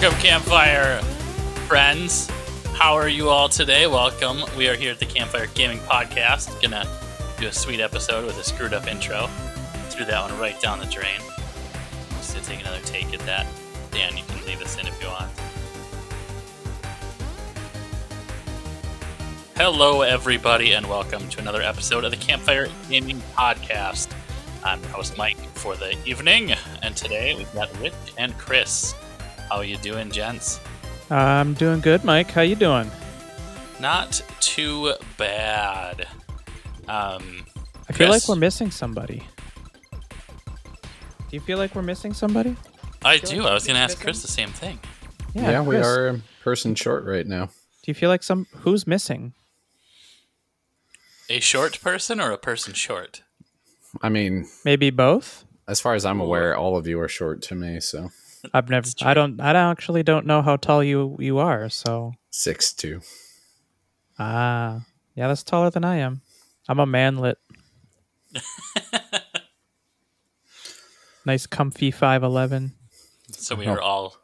Welcome, Campfire friends. How are you all today? Welcome. We are here at the Campfire Gaming Podcast. Gonna do a sweet episode with a screwed up intro. Threw that one right down the drain. Just to take another take at that. Dan, you can leave us in if you want. Hello, everybody, and welcome to another episode of the Campfire Gaming Podcast. I'm your host Mike for the evening, and today we've got Rick and Chris. How you doing, gents? I'm doing good, Mike. How you doing? Not too bad. Um, I feel like we're missing somebody. Do you feel like we're missing somebody? I feel do. like I was going to ask missing- Chris the same thing. Yeah, we are a person short right now. Do you feel like some who's missing? A short person or a person short? I mean, Maybe both. as far as I'm aware, all of you are short to me, so I've never. I don't. I don't actually don't know how tall you you are. So six two. ah, yeah, that's taller than I am. I'm a manlet. nice, comfy five eleven. So we Oh. are all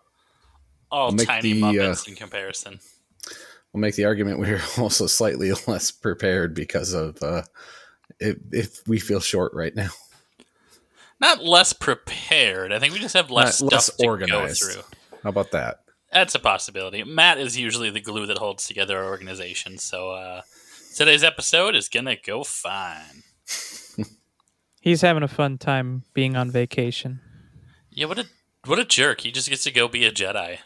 all I'll make tiny the, muppets uh, in comparison. We'll make the argument we're also slightly less prepared because of uh, if, if we feel short right now. Not less prepared. I think we just have less Not stuff less to organized. go through. How about that? That's a possibility. Matt is usually the glue that holds together our organization. So uh, today's episode is gonna go fine. He's having a fun time being on vacation. Yeah, what a what a jerk. He just gets to go be a Jedi.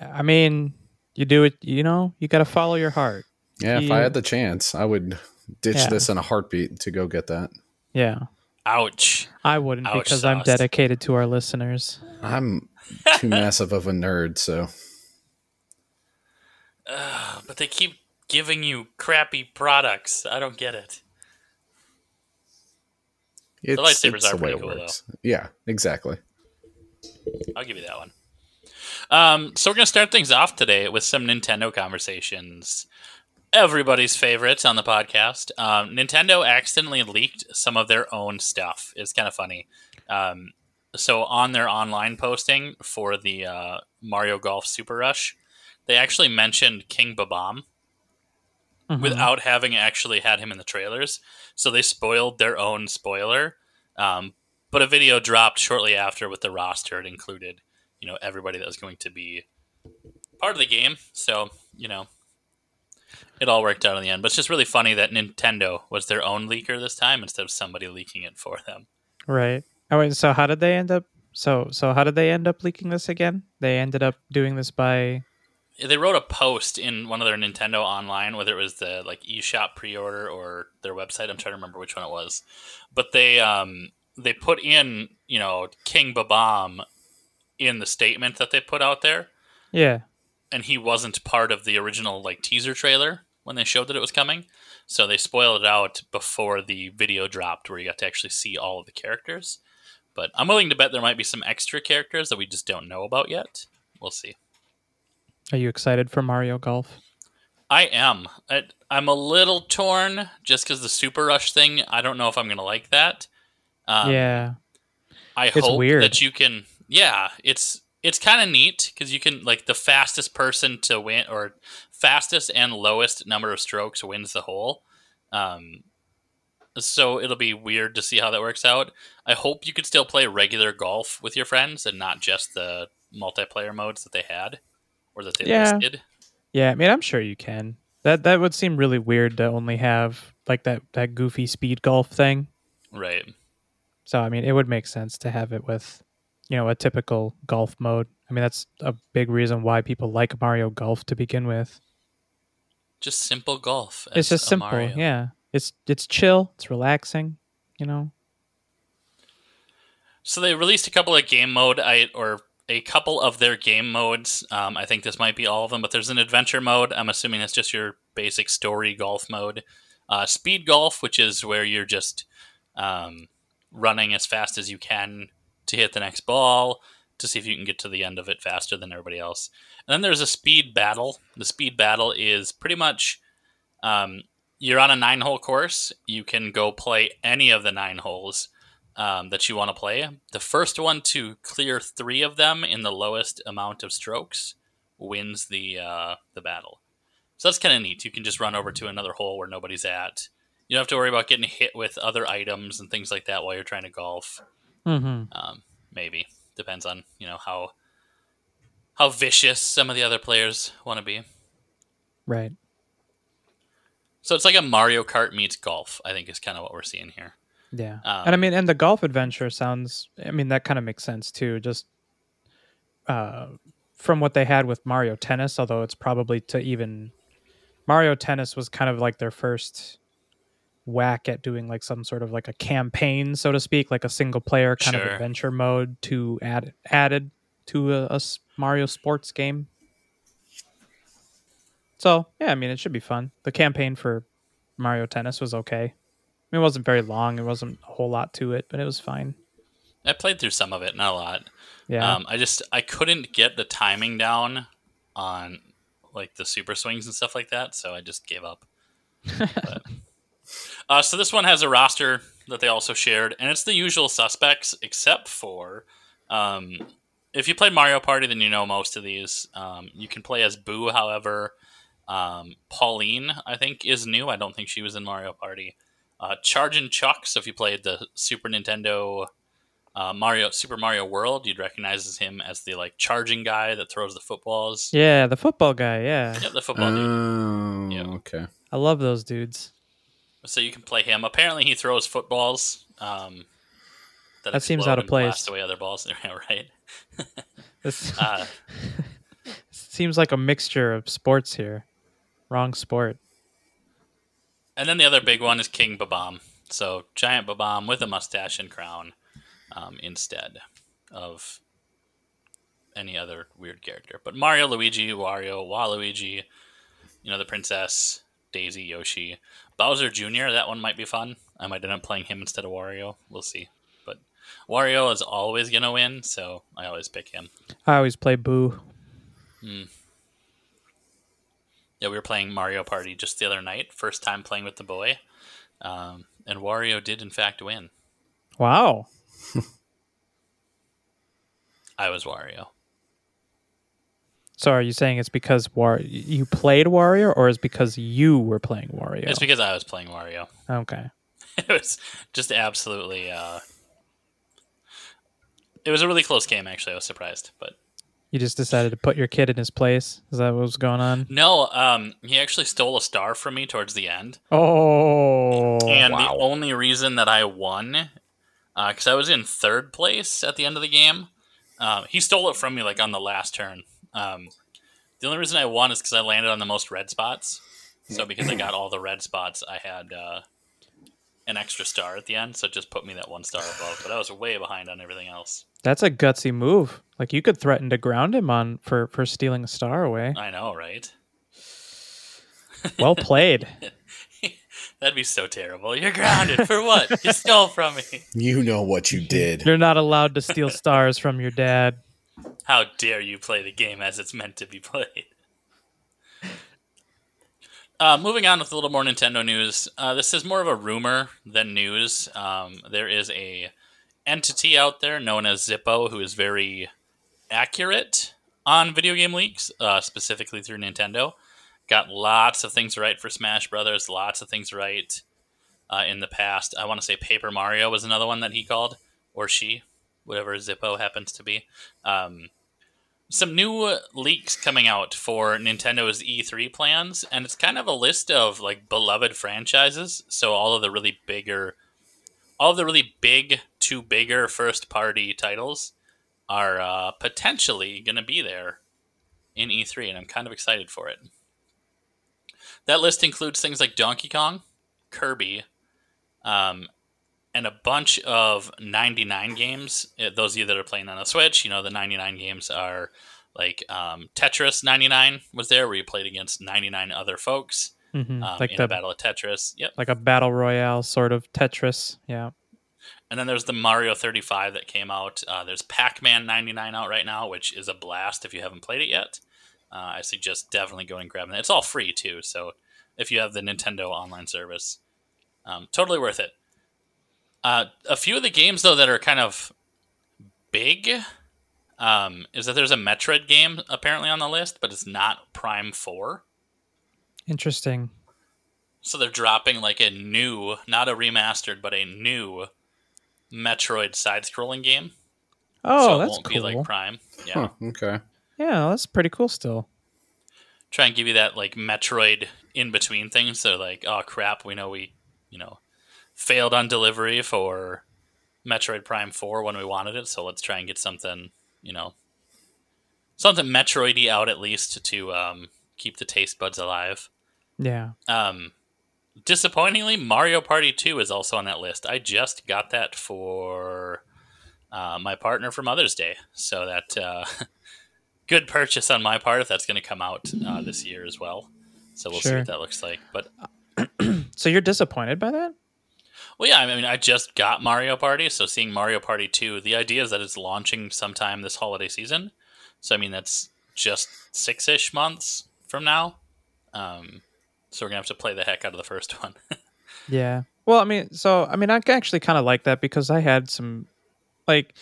I mean, you do it. You know, you got to follow your heart. Yeah, if I had the chance, I would ditch Yeah. this in a heartbeat to go get that. Yeah. Ouch. I wouldn't Ouch because I'm dedicated to our listeners. I'm too massive of a nerd, so Ugh, but they keep giving you crappy products. I don't get it. it's, lightsabers it's are the way pretty it cool, works. Yeah, exactly. I'll give you that one. Um, so we're gonna start things off today with some Nintendo conversations. Everybody's favorites on the podcast. Um, Nintendo accidentally leaked some of their own stuff. It's kind of funny. Um, so on their online posting for the uh, Mario Golf Super Rush, they actually mentioned King Bob-omb Mhm. without having actually had him in the trailers. So they spoiled their own spoiler. Um, but a video dropped shortly after with the roster. It included, you know, everybody that was going to be part of the game. So, you know, it all worked out in the end. But it's just really funny that Nintendo was their own leaker this time instead of somebody leaking it for them. right. Oh wait, so how did they end up? So so how did they end up leaking this again? They ended up doing this by They wrote a post in one of their Nintendo online, whether it was the like eShop pre-order or their website. I'm trying to remember which one it was, but they um they put in you know King Bob-omb in the statement that they put out there, yeah. And he wasn't part of the original like teaser trailer when they showed that it was coming. So they spoiled it out before the video dropped, where you got to actually see all of the characters. But I'm willing to bet there might be some extra characters that we just don't know about yet. We'll see. Are you excited for Mario Golf? I am. I, I'm a little torn just because the Super Rush thing. I don't know if I'm going to like that. Um, yeah. I It's hope weird. that you can. Yeah, it's it's kind of neat because you can like the fastest person to win or fastest and lowest number of strokes wins the hole. Um, so it'll be weird to see how that works out. I hope you could still play regular golf with your friends and not just the multiplayer modes that they had or that they Yeah. listed. Yeah, I mean I'm sure you can. That that would seem really weird to only have like that that goofy speed golf thing. Right. So I mean it would make sense to have it with you know a typical golf mode. I mean that's a big reason why people like Mario Golf to begin with. Just simple golf. it's just simple. Mario. Yeah. It's it's chill, it's relaxing, you know. So they released a couple of game mode, I or a couple of their game modes. Um, I think this might be all of them, but there's an adventure mode. I'm assuming that's just your basic story golf mode. Uh, speed golf, which is where you're just um, running as fast as you can to hit the next ball to see if you can get to the end of it faster than everybody else. And then there's a speed battle. The speed battle is pretty much um, you're on a nine hole course. You can go play any of the nine holes, um, that you want to play. The first one to clear three of them in the lowest amount of strokes wins the uh, the battle. So that's kind of neat. You can just run over to another hole where nobody's at. You don't have to worry about getting hit with other items and things like that while you're trying to golf. Mm-hmm. Um, maybe depends on you know how how vicious some of the other players want to be. Right. So it's like a Mario Kart meets golf. I think is kind of what we're seeing here. Yeah. Um, and I mean, and the golf adventure sounds. I mean, that kind of makes sense too. Just uh, from what they had with Mario Tennis, although it's probably to even Mario Tennis was kind of like their first whack at doing like some sort of like a campaign, so to speak, like a single player kind of adventure mode to add added to a Mario sports game. So yeah, I mean, it should be fun. The campaign for Mario Tennis was okay. I mean, it wasn't very long. It wasn't a whole lot to it, but it was fine. I played through some of it, not a lot. Yeah. Um, I just I couldn't get the timing down on like the super swings and stuff like that, so I just gave up. But- uh, so this one has a roster that they also shared, and it's the usual suspects except for um, if you played Mario Party, then you know most of these. Um, you can play as Boo, however. Um, Pauline, I think, is new. I don't think she was in Mario Party. Uh, Chargin' Chuck. So if you played the Super Nintendo uh, Mario Super Mario World, you'd recognize him as the like charging guy that throws the footballs. yeah, the football guy. Yeah, Yep, the football dude. Oh, Yeah. okay. I love those dudes. So you can play him. Apparently, he throws footballs. Um, That seems out of and blast place. away other balls. Right. This Uh, seems like a mixture of sports here. Wrong sport. and then the other big one is King Bob-omb. So giant Bob-omb with a mustache and crown um, instead of any other weird character. But Mario, Luigi, Wario, Waluigi, you know the princess, Daisy, Yoshi, Bowser Jr. That one might be fun. I might end up playing him instead of Wario. We'll see. But Wario is always gonna win, so I always pick him. I always play Boo. Yeah, we were playing Mario Party just the other night. First time playing with the boy, um, and Wario did in fact win. Wow. I was Wario. So are you saying it's because War you played Wario, or is because you were playing Wario? It's because I was playing Wario. okay. It was just absolutely. Uh, it was a really close game. Actually, I was surprised, but You just decided to put your kid in his place. Is that what was going on? no. Um, he actually stole a star from me towards the end, Oh, and wow. the only reason that I won, because I was in third place at the end of the game, uh, he stole it from me like on the last turn. Um, the only reason I won is because I landed on the most red spots. So because I got all the red spots, I had uh, an extra star at the end. So it just put me that one star above. But I was way behind on everything else. that's a gutsy move. Like you could threaten to ground him on for for stealing a star away. I know, right? Well played. That'd be so terrible. You're grounded for what? You stole from me. You know what you did. You're not allowed to steal stars from your dad. How dare you play the game as it's meant to be played? Uh, moving on with a little more Nintendo news. Uh, this is more of a rumor than news. Um, there is a entity out there known as Zippo who is very accurate on video game leaks, uh, specifically through Nintendo. Got lots of things right for Smash Brothers, lots of things right uh, in the past. I want to say Paper Mario was another one that he called, or she, whatever Zippo happens to be. Um, some new leaks coming out for Nintendo's E3 plans, and it's kind of a list of like beloved franchises. So all of the really bigger, all of the really big to bigger first party titles are uh, potentially going to be there in E3, and I'm kind of excited for it. That list includes things like Donkey Kong, Kirby, um, and a bunch of 99 games. Those of you that are playing on a Switch, you know the 99 games are like um, Tetris 99 was there, where you played against 99 other folks hmm um, like in the a battle of Tetris. Yep. like a battle royale sort of Tetris. Yeah. And then there's the Mario 35 that came out. Uh, there's Pac Man 99 out right now, which is a blast if you haven't played it yet. Uh, I suggest definitely going and grabbing it. It's all free too, so if you have the Nintendo online service, um, totally worth it. Uh, a few of the games though that are kind of big um, is that there's a Metroid game apparently on the list, but it's not Prime Four. Interesting. So they're dropping like a new, not a remastered, but a new Metroid side-scrolling game. Oh, so it that's won't cool. be like Prime. Yeah, Huh, okay. yeah, that's pretty cool. Still. try and give you that like Metroid in between things. So like, oh crap, we know we, you know, failed on delivery for Metroid Prime Four when we wanted it. So let's try and get something, you know, something Metroidy out at least to um, keep the taste buds alive. Yeah. Um, disappointingly, Mario Party 2 is also on that list. I just got that for uh, my partner for Mother's Day. So that uh, good purchase on my part if that's going to come out uh, this year as well. So we'll see what that looks like. But So you're disappointed by that? Well, yeah, I mean, I just got Mario Party, so seeing Mario Party 2, the idea is that it's launching sometime this holiday season. So I mean, that's just six ish months from now. Um, so we're gonna have to play the heck out of the first one. Yeah. Well, I mean, so I mean, I actually kind of like that because I had some, like,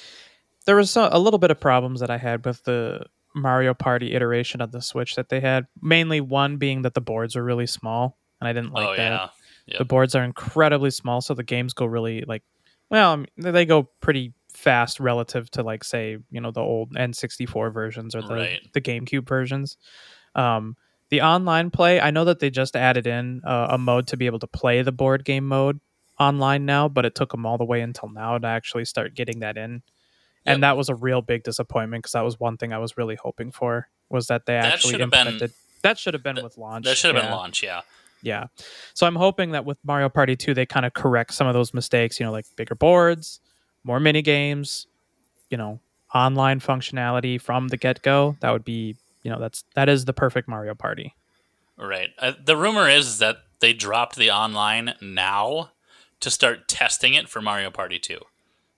there was a little bit of problems that I had with the Mario Party iteration of the Switch that they had. Mainly one being that the boards are really small, and I didn't like oh that. yeah, Yep. The boards are incredibly small, so the games go really like, well, I mean, they go pretty fast relative to like say you know the old N64 versions or the Right. the GameCube versions. Um, the online play, I know that they just added in uh, a mode to be able to play the board game mode online now, but it took them all the way until now to actually start getting that in. Yep. And that was a real big disappointment because that was one thing I was really hoping for was that they That actually have been- implemented. that should have been with launch. That should have yeah. been launch, yeah. Yeah. So I'm hoping that with Mario Party 2, they kind of correct some of those mistakes, you know, like bigger boards, more mini games, you know, online functionality from the get go. That would be, you know, that's that is the perfect Mario Party. Right. Uh, the rumor is that they dropped the online now to start testing it for Mario Party 2.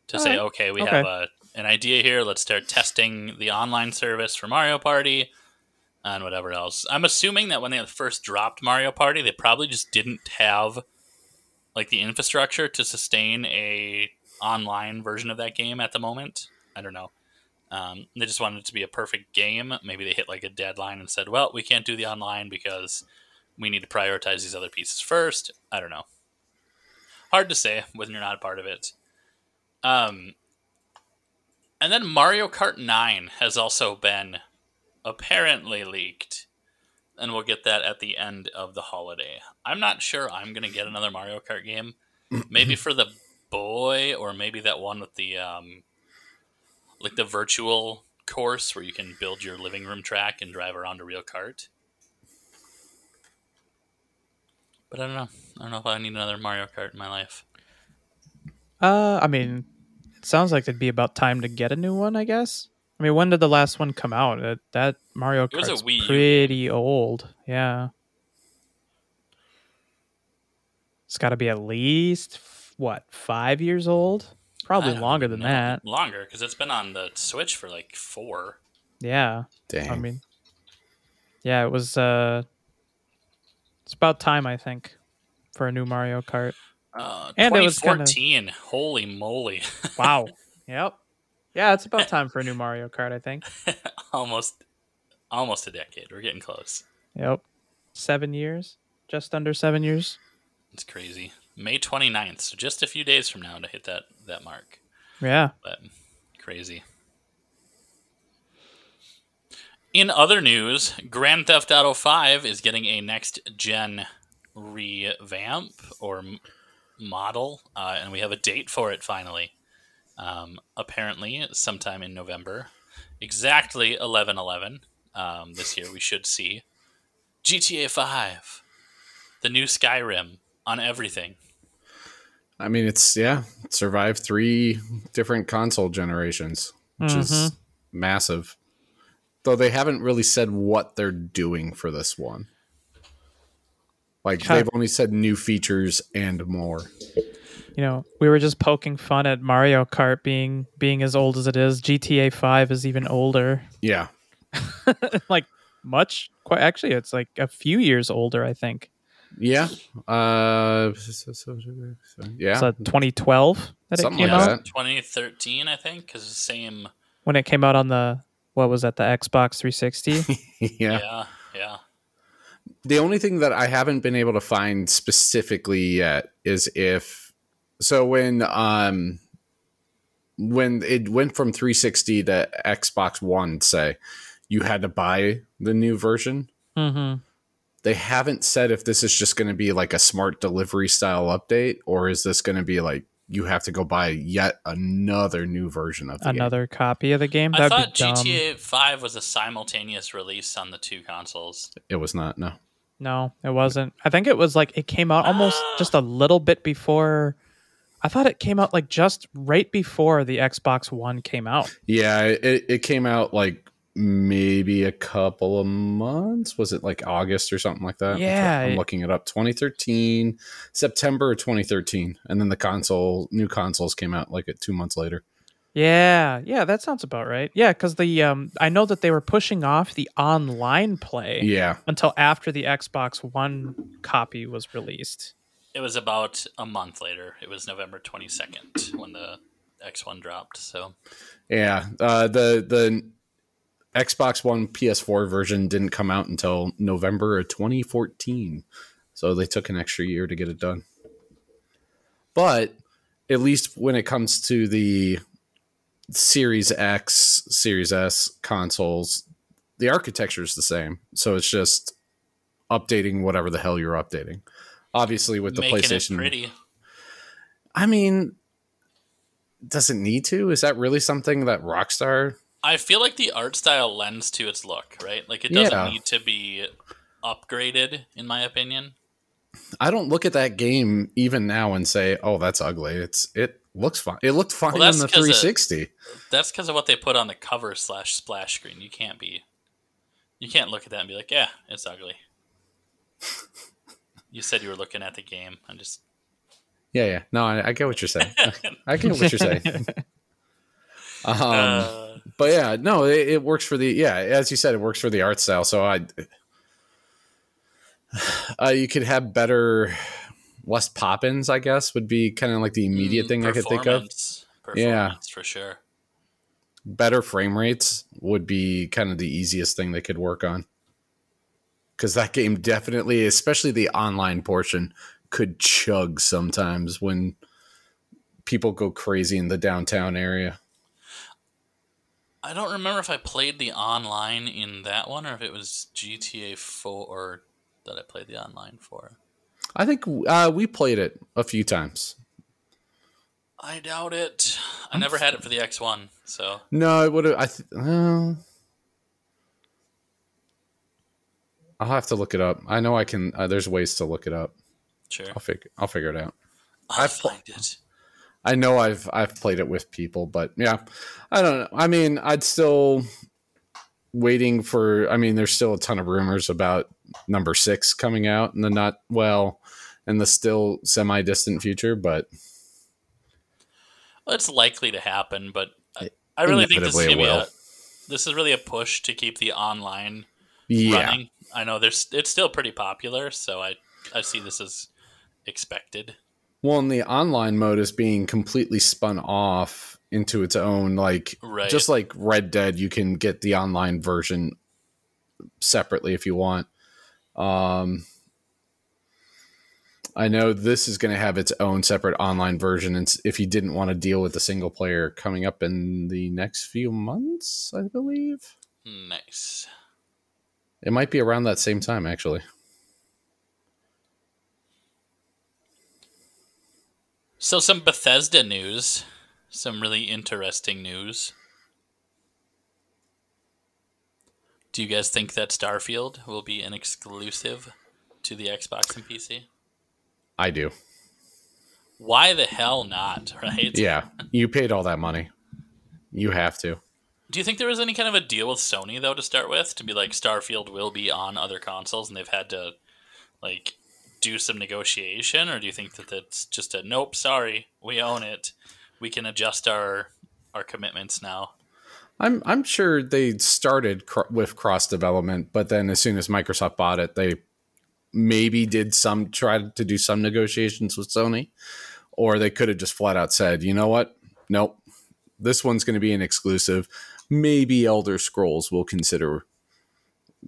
To say, Alright. okay, we Okay. have a, an idea here. Let's start testing the online service for Mario Party and whatever else. I'm assuming that when they first dropped Mario Party, they probably just didn't have like the infrastructure to sustain a online version of that game at the moment. I don't know. Um, they just wanted it to be a perfect game. Maybe they hit like a deadline and said, "Well, we can't do the online because we need to prioritize these other pieces first. I don't know. Hard to say when you're not a part of it. Um, and then Mario Kart 9 has also been apparently leaked, and we'll get that at the end of the holiday. I'm not sure I'm to get another Mario Kart game. Maybe for the boy, or maybe that one with the um, like the virtual course where you can build your living room track and drive around a real cart. But I don't know. I don't know if I need another Mario Kart in my life. Uh, I mean, it sounds like it'd be about time to get a new one, I guess. I mean, when did the last one come out? That, that Mario was a Kart's Wii U pretty old. Yeah. It's got to be at least what five years old, probably longer than know. that. Longer because it's been on the Switch for like four. Yeah, Dang. I mean, yeah, it was. uh It's about time, I think, for a new Mario Kart. Uh, And it was kinda- 2014. Holy moly! Wow. yep. Yeah, it's about time for a new Mario Kart. I think. almost, almost a decade. We're getting close. Yep. Seven years, just under seven years. It's crazy. May 29th, so just a few days from now to hit that that mark. Yeah. but crazy. In other news, Grand Theft Auto 5 is getting a next gen revamp or model, uh, and we have a date for it finally. Um, apparently, sometime in November, exactly 11 11 um, this year, we should see GTA 5, the new Skyrim on everything. I mean, it's yeah, it survived three different console generations, which is Mhm. massive. Though they haven't really said what they're doing for this one. Like they've only said new features and more. You know, we were just poking fun at Mario Kart being being as old as it is. GTA Five is even older. Yeah, like much. Quite actually, it's like a few years older. I think. Yeah. Uh, yeah. So 2012 that Something it came like out that. 2013, I think, because the same. when it came out on the what was that the Xbox 360? yeah. Yeah, yeah. The only thing that I haven't been able to find specifically yet is if so when um when it went from 360 to Xbox One, say, you had to buy the new version. mm-hmm. They haven't said if this is just going to be like a smart delivery style update or is this going to be like you have to go buy yet another new version of the game. Another copy of the game. I That'd thought be. GTA 5 was a simultaneous release on the two consoles. It was not. No. No, it wasn't. I think it was like it came out almost Ah. just a little bit before. I thought it came out like just right before the Xbox One came out. Yeah, it, it came out like maybe a couple of months. Was it like August or something like that? Yeah, I'm looking it up. 2013, September 2013, and then the console, new consoles came out like two months later. Yeah, yeah, that sounds about right. Yeah, because the um, I know that they were pushing off the online play Yeah, until after the Xbox One copy was released. It was about a month later. It was November 22nd when the X1 dropped. So yeah. Uh, the the Xbox One PS4 version didn't come out until November of 2014, so they took an extra year to get it done. But at least when it comes to the Series X, Series S consoles, the architecture is the same. So it's just updating whatever the hell you're updating. Obviously, with the making PlayStation, it pretty. I mean, does it need to? Is that really something that Rockstar? I feel like the art style lends to its look, right? Like it doesn't Yeah. need to be upgraded, in my opinion. I don't look at that game even now and say, "Oh, that's ugly." It's it looks fine. It looked fine Well, on the 'cause it- 360. That's because of what they put on the cover slash splash screen. You can't be, you can't look at that and be like, yeah, it's ugly. you said you were looking at the game. I'm just Yeah, yeah. No, I, I get what you're saying. I get what you're saying. Um, uh, but yeah, no, it, it works for the yeah, as you said, it works for the art style. So I, uh, you could have better, less pop-ins. I guess would be kind of like the immediate mm, thing I could think of. Yeah. For sure. Better frame rates would be kind of the easiest thing they could work on. Because that game definitely, especially the online portion, could chug sometimes when people go crazy in the downtown area. I don't remember if I played the online in that one or if it was GTA 4 that I played the online for. I think uh, we played it a few times. I doubt it. I never had it for the X1, so No, it would have. I th- uh, I'll have to look it up. I know I can. Uh, there's ways to look it up. sure. I'll figure. I'll figure it out. I'll I've pl- find it. I know I've I've played it with people, but yeah, I don't know. I mean, I'd still waiting for. I mean, there's still a ton of rumors about number six coming out in the not well, in the still semi distant future. But Well, it's likely to happen, but I, I really think this is gonna be a, this is really a push to keep the online yeah, running. I know there's it's still pretty popular, so I I see this as expected. Well, and the online mode is being completely spun off into its own, like Right. just like Red Dead, you can get the online version separately if you want. Um, I know this is going to have its own separate online version, and if you didn't want to deal with the single player coming up in the next few months, I believe Nice. It might be around that same time, actually. So some Bethesda news, some really interesting news. Do you guys think that Starfield will be an exclusive to the Xbox and PC? I do. Why the hell not, right? Yeah, you paid all that money. You have to. Do you think there was any kind of a deal with Sony though to start with to be like Starfield will be on other consoles and they've had to like do some negotiation or do you think that that's just a nope, sorry, we own it. We can adjust our our commitments now. I'm I'm sure they started cr- with cross development, but then as soon as Microsoft bought it, they maybe did some try to do some negotiations with Sony, or they could have just flat out said, you know what, nope, this one's going to be an exclusive. Maybe Elder Scrolls will consider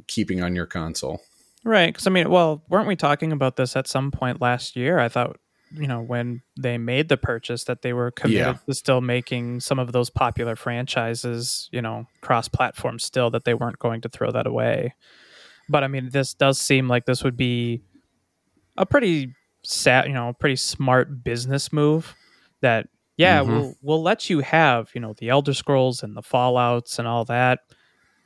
keeping on your console. Right. Because, I mean, well, weren't we talking about this at some point last year? I thought, you know, when they made the purchase, that they were committed Yeah. to still making some of those popular franchises, you know, cross platform still, that they weren't going to throw that away. But, I mean, this does seem like this would be a pretty sad, you know, pretty smart business move that, yeah, Mhm. we'll, we'll let you have, you know, the Elder Scrolls and the Fallouts and all that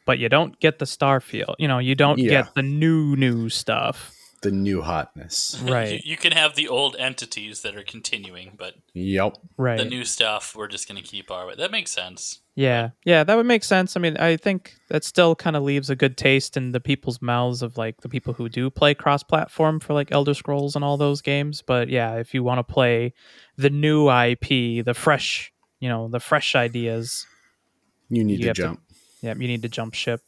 but you don't get the Starfield. You know, you don't Yeah. get the new new stuff. The new hotness. Right. You, you can have the old entities that are continuing, but Yep. Right. the new stuff we're just going to keep our way. That makes sense. yeah. Yeah, that would make sense. I mean, I think that still kind of leaves a good taste in the people's mouths of like the people who do play cross-platform for like Elder Scrolls and all those games. But yeah, if you want to play the new IP, the fresh, you know, the fresh ideas, You need You to have to- jump. yeah, you need to jump ship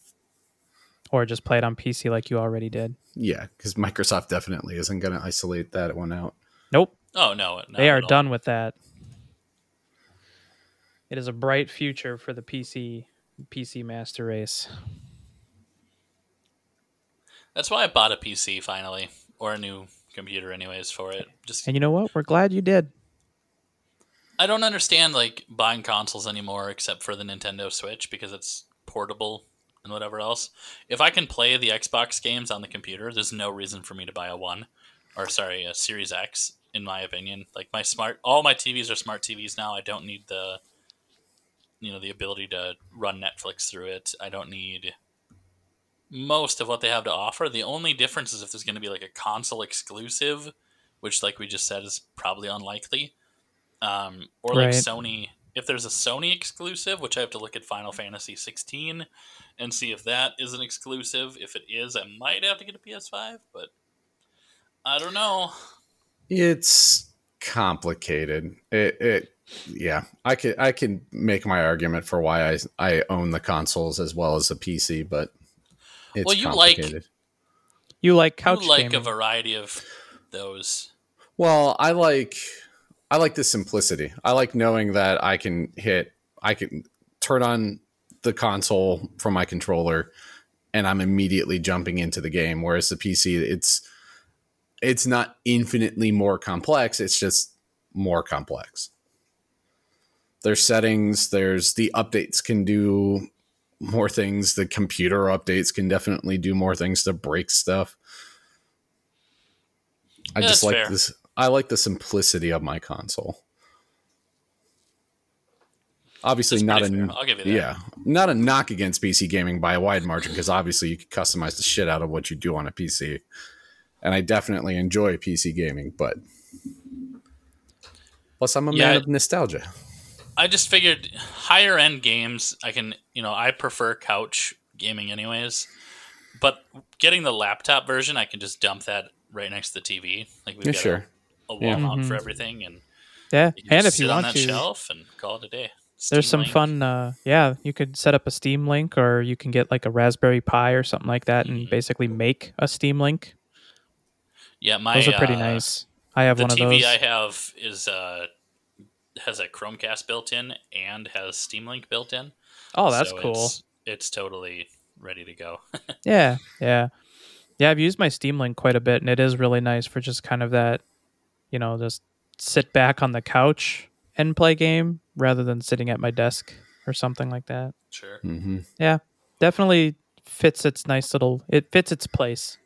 or just play it on PC like you already did. Yeah, because Microsoft definitely isn't going to isolate that one out. Nope. Oh no, they are done with that. It is a bright future for the PC PC master race. That's why I bought a PC finally, or a new computer, anyways, for it. Just And you know what? We're glad you did. I don't understand like buying consoles anymore, except for the Nintendo Switch because it's portable and whatever else. If I can play the Xbox games on the computer, there's no reason for me to buy a one, or sorry, a Series X. In my opinion, like my smart, all my TVs are smart TVs now. I don't need the, you know, the ability to run Netflix through it. I don't need most of what they have to offer. The only difference is if there's going to be like a console exclusive, which, like we just said, is probably unlikely. Um, or like Right. Sony, if there's a Sony exclusive, which I have to look at Final Fantasy 16 and see if that is an exclusive. If it is, I might have to get a PS5, but I don't know. It's complicated. It, it yeah, I can I can make my argument for why I I own the consoles as well as the PC, but it's Well, you like- complicated. You like couch you like gaming. a variety of those. Well, I like I like the simplicity. I like knowing that I can hit I can turn on the console from my controller and I'm immediately jumping into the game whereas the PC it's it's not infinitely more complex, it's just more complex. There's settings, there's the updates can do more things, the computer updates can definitely do more things to break stuff. I Yeah, just like fair. this I like the simplicity of my console. Obviously That's not a. I'll give you that. yeah, not a knock against PC gaming by a wide margin because obviously you can customize the shit out of what you do on a PC. And I definitely enjoy PC gaming, but plus I'm a Yeah, man of nostalgia. I just figured higher end games, I can, you know, I prefer couch gaming anyways. But getting the laptop version, I can just dump that right next to the TV. Like we've Yeah, got sure. A, a wall Yeah. mount for Mhm. everything, and yeah, you can and just if you sit on want that to, shelf and call it a day. there's some Link. fun. Uh, yeah, you could set up a Steam Link, or you can get like a Raspberry Pi or something like that, and Mhm. basically make a Steam Link. Yeah, my Those are pretty uh, nice. I have one of TV those. I have is uh has a Chromecast built in and has Steam Link built in. oh, that's So cool. It's, it's totally ready to go. Yeah, yeah, yeah. I've used my Steam Link quite a bit, and it is really nice for just kind of that, you know, just sit back on the couch and play game rather than sitting at my desk or something like that. sure. hmm Yeah, definitely fits its nice little. It fits its place.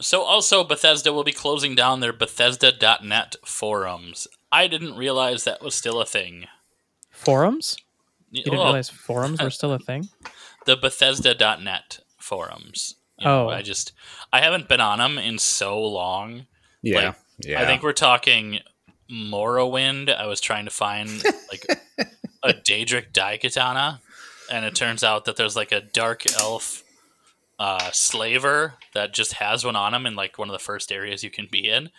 So also Bethesda will be closing down their Bethesda.net forums. I didn't realize that was still a thing. Forums? You didn't Well, realize forums were still a thing? the Bethesda.net forums. You know, Oh. I just I haven't been on them in so long. Yeah, Like, yeah. I think we're talking Morrowind. I was trying to find like a Daedric Daikatana, and it turns out that there's like a dark elf uh, slaver that just has one on him in like one of the first areas you can be in.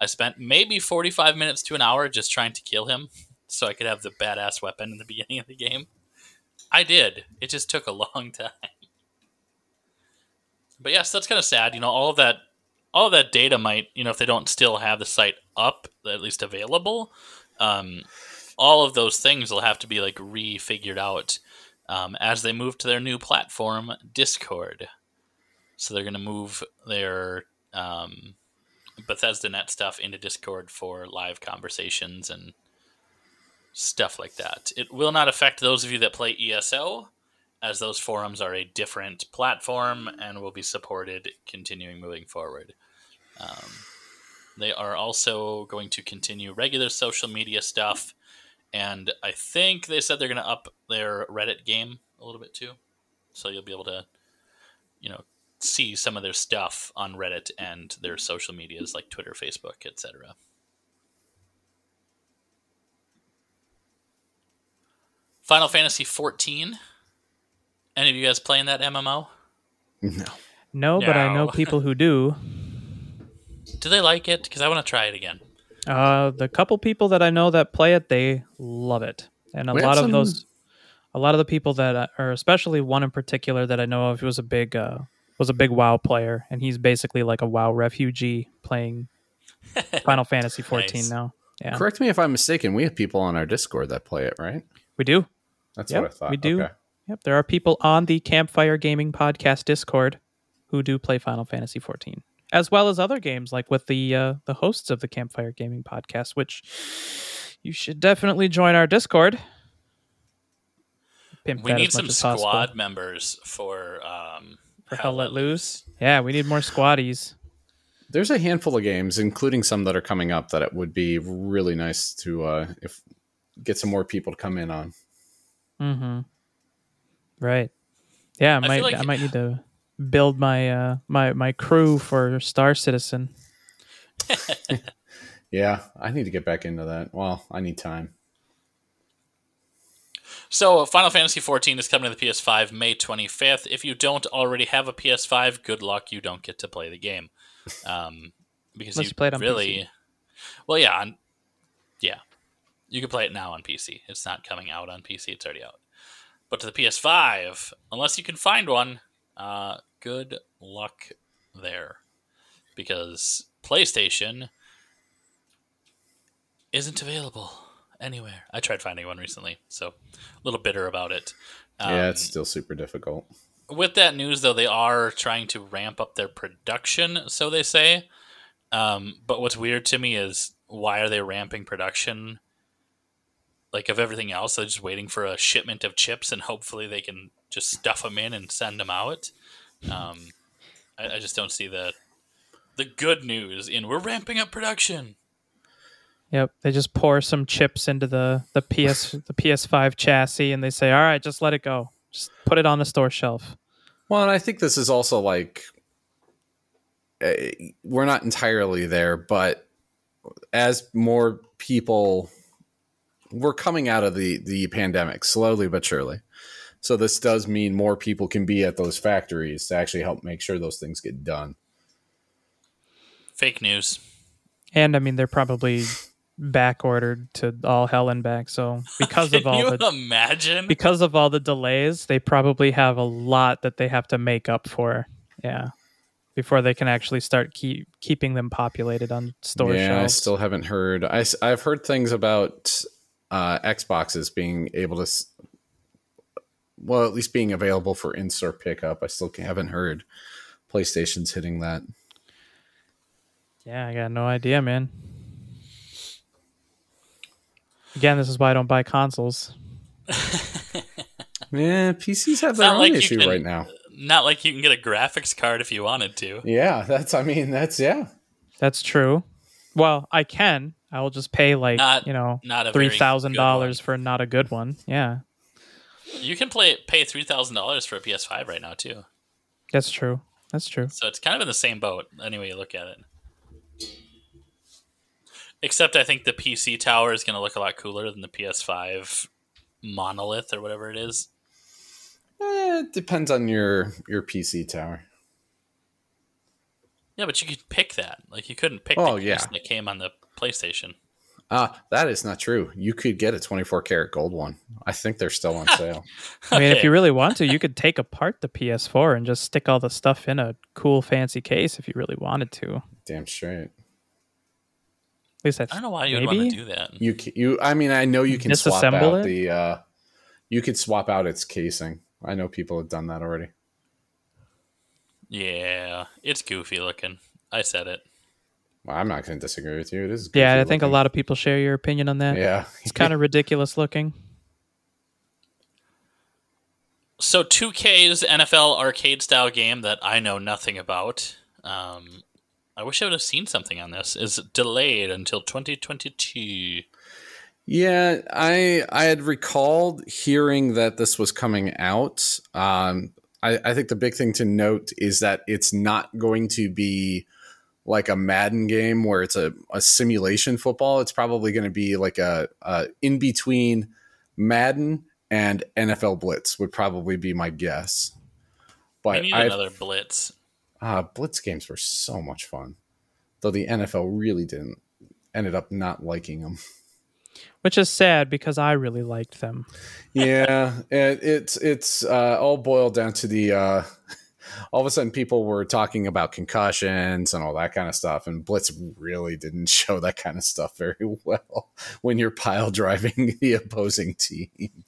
I spent maybe 45 minutes to an hour just trying to kill him so I could have the badass weapon in the beginning of the game. I did. It just took a long time. but yes, that's kind of sad. You know, all of that, all that data might, you know, if they don't still have the site up, at least available, um, all of those things will have to be like refigured out um, as they move to their new platform, Discord. So they're going to move their um, Bethesda Net stuff into Discord for live conversations and stuff like that. It will not affect those of you that play ESO, as those forums are a different platform and will be supported continuing moving forward. Um, they are also going to continue regular social media stuff, and I think they said they're going to up their Reddit game a little bit too, so you'll be able to, you know, see some of their stuff on Reddit and their social medias like Twitter, Facebook, etc. Final Fantasy 14. Any of you guys playing that MMO? No. No, but I know people who do. Do they like it? Because I want to try it again. Uh, the couple people that I know that play it, they love it, and a We had lot of those, a lot of the people that, I- or especially one in particular that I know of, was a big, uh, was a big WoW player, and he's basically like a WoW refugee playing Final Fantasy 14 Nice. now. Yeah, Correct me if I'm mistaken. We have people on our Discord that play it, right? we do. That's Yep, what I thought. we do. Okay. Yep, there are people on the Campfire Gaming Podcast Discord who do play Final Fantasy 14, as well as other games like with the uh, the hosts of the Campfire Gaming Podcast, which you should definitely join our Discord. Pimp We need some as possible. squad members for um, for Hell Let Loose. Yeah, we need more squaddies. There's a handful of games, including some that are coming up, that it would be really nice to uh, if get some more people to come in on. Mm-hmm. Right. Yeah, I feel might. I, like- might need to build my uh my my crew for Star Citizen. Yeah, I need to get back into that. Well, I need time. So, Final Fantasy XIV is coming to the PS5 May 25th. If you don't already have a PS5, good luck. You don't get to play the game. Um, because Unless you you play it on really. PC. Well, yeah. On, yeah. You can play it now on PC. It's not coming out on PC, it's already out. But to the PS5, unless you can find one, uh, good luck there. Because PlayStation isn't available anywhere. I tried finding one recently, so a little bitter about it. yeah, Um, it's still super difficult. with that news, though, they are trying to ramp up their production, so they say. Um, but what's weird to me is why are they ramping production? Like of everything else, they're just waiting for a shipment of chips, and hopefully they can just stuff them in and send them out. Um, I, I just don't see the the good news in we're ramping up production. Yep, they just pour some chips into the the PS the PS5 chassis, and they say, "All right, just let it go. Just put it on the store shelf." Well, and I think this is also like uh, we're not entirely there, but as more people, we're coming out of the the pandemic slowly but surely. So this does mean more people can be at those factories to actually help make sure those things get done. Fake news. And I mean, they're probably back ordered to all hell and back. So because of all you the imagine? because of all the delays, they probably have a lot that they have to make up for. Yeah. Before they can actually start keep keeping them populated on store yeah, I still haven't heard. I, I've heard things about uh, Xboxes being able to, s- well, at least being available for in-store pickup. I still haven't heard PlayStation's hitting that. yeah, I got no idea, man. Again, this is why I don't buy consoles. Yeah, PCs have their own like issue can- right now. Not like you can get a graphics card if you wanted to. Yeah, that's. I mean, that's yeah. That's true. Well, I can. I will just pay like Not- you know Not a three very thousand good dollars for not a good one. Yeah, You can play pay three thousand dollars for a PS5 right now too. that's true. That's true. So it's kind of in the same boat, anyway you look at it. Except I think the PC tower is going to look a lot cooler than the PS5 monolith or whatever it is. Eh, it depends on your your PC tower. Yeah, but you could pick that. Like you couldn't pick Oh, the yeah. person that came on the PlayStation. Uh, that is not true. You could get a 24 karat gold one. I think they're still on sale. I mean, if you really want to, you could take apart the PS4 and just stick all the stuff in a cool, fancy case if you really wanted to. Damn straight. At least I, I don't know why you would maybe? want to do that. You ca- you. I mean, I know you can swap Disassemble out it? the. Uh, you could swap out its casing. I know people have done that already. Yeah, it's goofy looking. I said it. Well, I'm not going to disagree with you. It is. Yeah, I goofy think a lot of people share your opinion on that. Yeah, It's kind of ridiculous looking. So 2K's NFL arcade style game that I know nothing about. Um, I wish I would have seen something on this. Is delayed until 2022. Yeah, I I had recalled hearing that this was coming out. Um, I, I think the big thing to note is that it's not going to be like a Madden game where it's a, a simulation football. It's probably going to be like a, a in between Madden and NFL Blitz would probably be my guess. I But need I another Blitz. uh, Blitz games were so much fun, though the NFL really didn't ended up not liking them. Which is sad because I really liked them. yeah, it, it's it's uh, all boiled down to the. Uh, all of a sudden, people were talking about concussions and all that kind of stuff, and Blitz really didn't show that kind of stuff very well when you're pile driving the opposing team.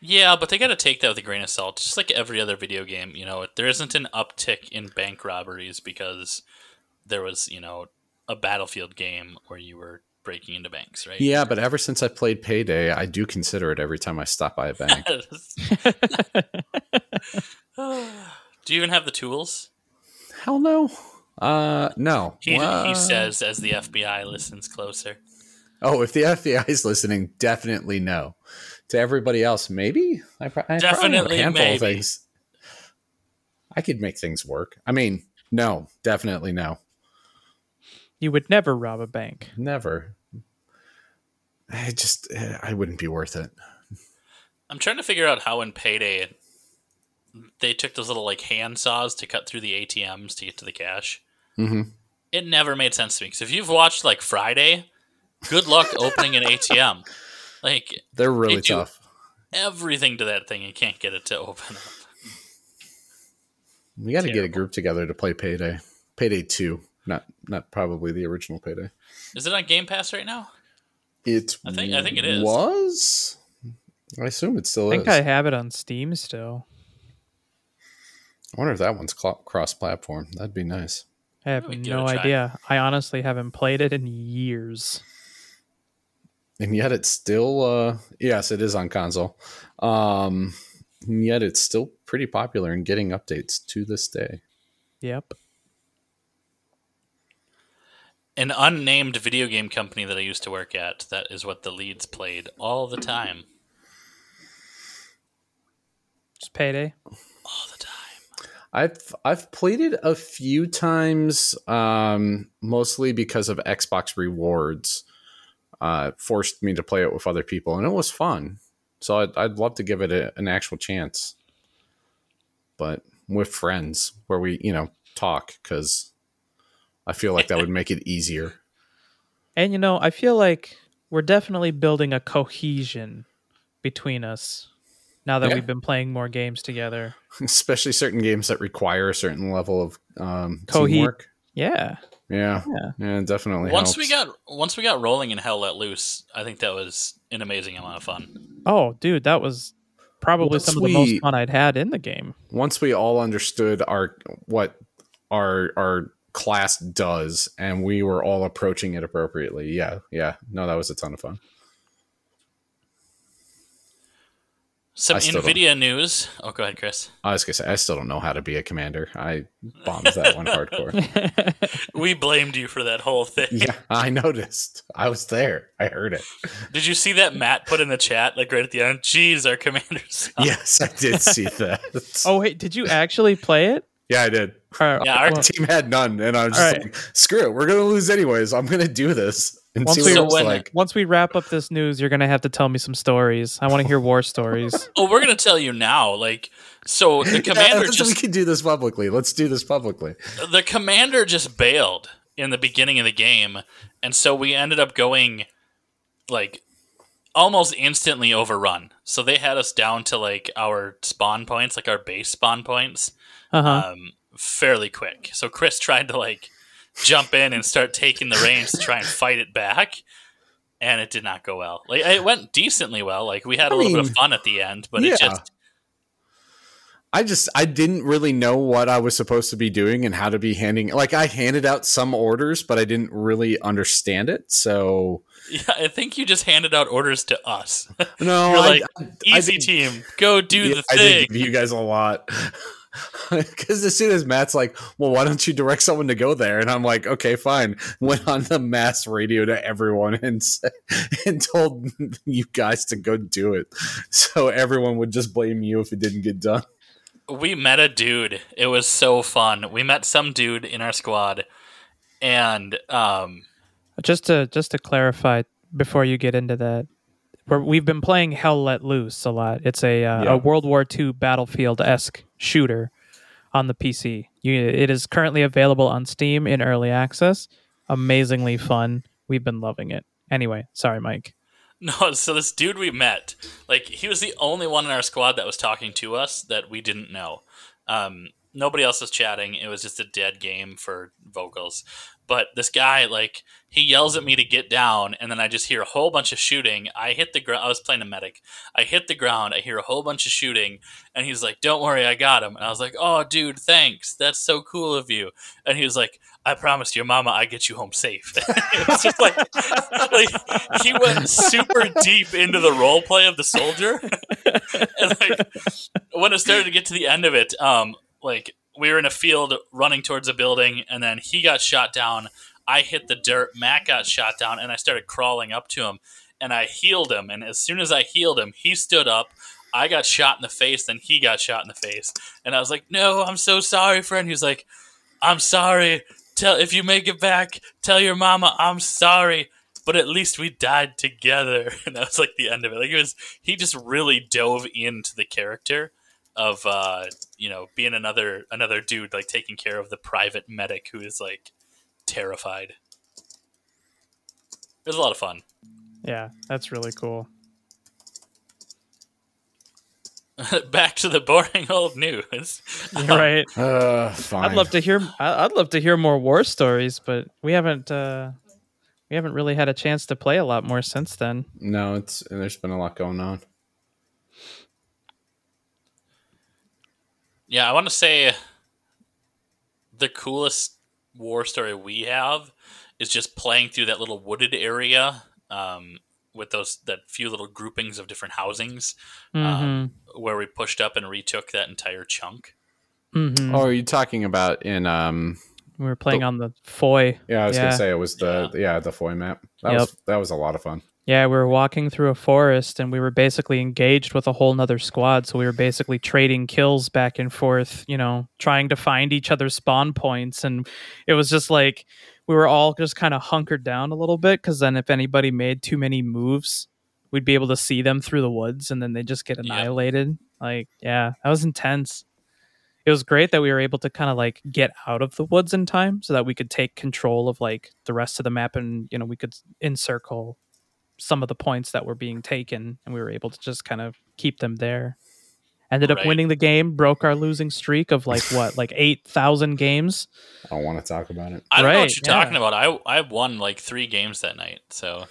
Yeah, but they got to take that with a grain of salt. Just like every other video game, you know, there isn't an uptick in bank robberies because there was, you know, a battlefield game where you were breaking into banks, right? Yeah, but ever since I played Payday, I do consider it every time I stop by a bank. Do you even have the tools? Hell no. Uh, no. He, Well, he says as the FBI listens closer. Oh, if the FBI is listening, definitely no. To everybody else, maybe. I, pro- I probably have Definitely a handful of things. I could make things work. I mean, no, definitely no, You would never rob a bank. never. I just, eh, I wouldn't be worth it. I'm trying to figure out how in Payday they took those little like hand saws to cut through the ATMs to get to the cash. hmm It never made sense to me because if you've watched like Friday, good luck opening an ATM. Like They're really They tough. everything to that thing, you can't get it to open up. We got to get a group together to play Payday. Payday Two, not not probably the original Payday. Is it on Game Pass right now? It I think- I think it is. Was I assume it still I think is. I have it on Steam still. I wonder if that one's cl- cross-platform. That'd be nice. I have we give it no idea. I honestly haven't played it in years. and yet it's still uh yes it is on console um and yet it's still pretty popular and getting updates to this day Yep. An unnamed video game company that I used to work at. That is what the leads played all the time. Just payday. All the time. I've i've played it a few times um mostly because of xbox rewards uh forced me to play it with other people and it was fun. So i'd, I'd love to give it a, an actual chance. But with friends where we you know talk because i feel like that would make it easier. And you know, I feel like we're definitely building a cohesion between us now that Yeah. we've been playing more games together. especially certain games that require a certain level of um, Cohe- teamwork. Yeah. Yeah, Yeah. yeah, it definitely. Once helps. we got once we got rolling in hell let loose, I think that was an amazing amount of fun. Oh, dude, that was probably Once some of the most fun I'd had in the game. once we all understood our what our our class does, and we were all approaching it appropriately. Yeah, yeah. No, that was a ton of fun. Some I don't- Nvidia news. Oh, go ahead, Chris. I was gonna say I still don't know how to be a commander. I bombed that one hardcore. We blamed you for that whole thing. Yeah, I noticed. I was there. I heard it. Did you see that Matt put in the chat like right at the end? Jeez, our commanders. Yes, I did see that. oh, wait, did you actually play it? yeah, I did. Or- Yeah, our well, team had none, and I was just All right. like, "Screw it, we're gonna lose anyways. I'm gonna do this and Once see we- what So it's when- like." once we wrap up this news, you're gonna have to tell me some stories. I want to hear war stories. Oh, we're gonna tell you now. Like, so the commander let's- we can do this publicly. Let's do this publicly. the commander just bailed in the beginning of the game, and so we ended up going like almost instantly overrun. So they had us down to like our spawn points, like our base spawn points, Uh-huh. um, fairly quick. So Chris tried to like jump in and start taking the reins to try and fight it back, and it did not go well. Like it went decently well. Like we had a I little bit of fun at the end, but yeah. it just I just I didn't really know what I was supposed to be doing and how to be handing like I handed out some orders, but I didn't really understand it. So yeah, I think you just handed out orders to us. no, I, like, I- I Easy did- team, go do yeah, the I thing. did give you guys a lot. Because as soon as Matt's like, "Well, why don't you direct someone to go there?" and I'm like, "Okay, fine." Went on the mass radio to everyone and said, and told you guys to go do it, so everyone would just blame you if it didn't get done. we met a dude. It was so fun. We met some dude in our squad, and um, Just to just to clarify before you get into that, we're, we've been playing Hell Let Loose a lot. It's a uh, Yeah. a World War II battlefield esque shooter on the PC. You, it is currently available on Steam in early access. Amazingly fun. We've been loving it. Anyway, sorry, Mike. No, so this dude we met, like he was the only one in our squad that was talking to us that we didn't know. Um, nobody else was chatting. It was just a dead game for vocals. But this guy, like, he yells at me to get down, and then I just hear a whole bunch of shooting. I hit the ground. I was playing a medic. I hit the ground. I hear a whole bunch of shooting, and he's like, "Don't worry, I got him." And I was like, "Oh, dude, thanks. That's so cool of you." And he was like, "I promised your mama I get you home safe." it was just like, like he went super deep into the role play of the soldier, and like when it started to get to the end of it, um, like we were in a field running towards a building, and then he got shot down. I hit the dirt. Matt got shot down, and I started crawling up to him, and I healed him. And as soon as I healed him, he stood up. I got shot in the face, then he got shot in the face, and I was like, "No, I'm so sorry, friend." He was like, "I'm sorry. Tell if you make it back, tell your mama I'm sorry." But at least we died together, and that was like the end of it. Like it was, he just really dove into the character of uh you know being another another dude like taking care of the private medic who is like terrified it was a lot of fun Yeah, that's really cool. back to the boring old news You're right. Uh, fine. I'd love to hear. I- I'd love to hear more war stories, but we haven't. Uh, we haven't really had a chance to play a lot more since then. No, it's there's been a lot going on. Yeah i want to say the coolest war story we have is just playing through that little wooded area um, with those that few little groupings of different housings um, where we pushed up and retook that entire chunk hmm Oh, are you talking about in um? We were playing on the Foy. Yeah, I was Yeah. gonna say it was the yeah, the Foy map. That Yep. was that was a lot of fun. Yeah, we were walking through a forest and we were basically engaged with a whole nother squad. So we were basically trading kills back and forth, you know, trying to find each other's spawn points. And it was just like we were all just kind of hunkered down a little bit because then if anybody made too many moves, we'd be able to see them through the woods and then they just get Yep. annihilated. Like, yeah, that was intense. It was great that we were able to kind of like get out of the woods in time so that we could take control of like the rest of the map and, you know, we could encircle some of the points that were being taken and we were able to just kind of keep them there. Ended up winning the game broke our losing streak of like what like 8000 games? I don't want to talk about it. i don't know what you're yeah. talking about. I i won like three games that night so.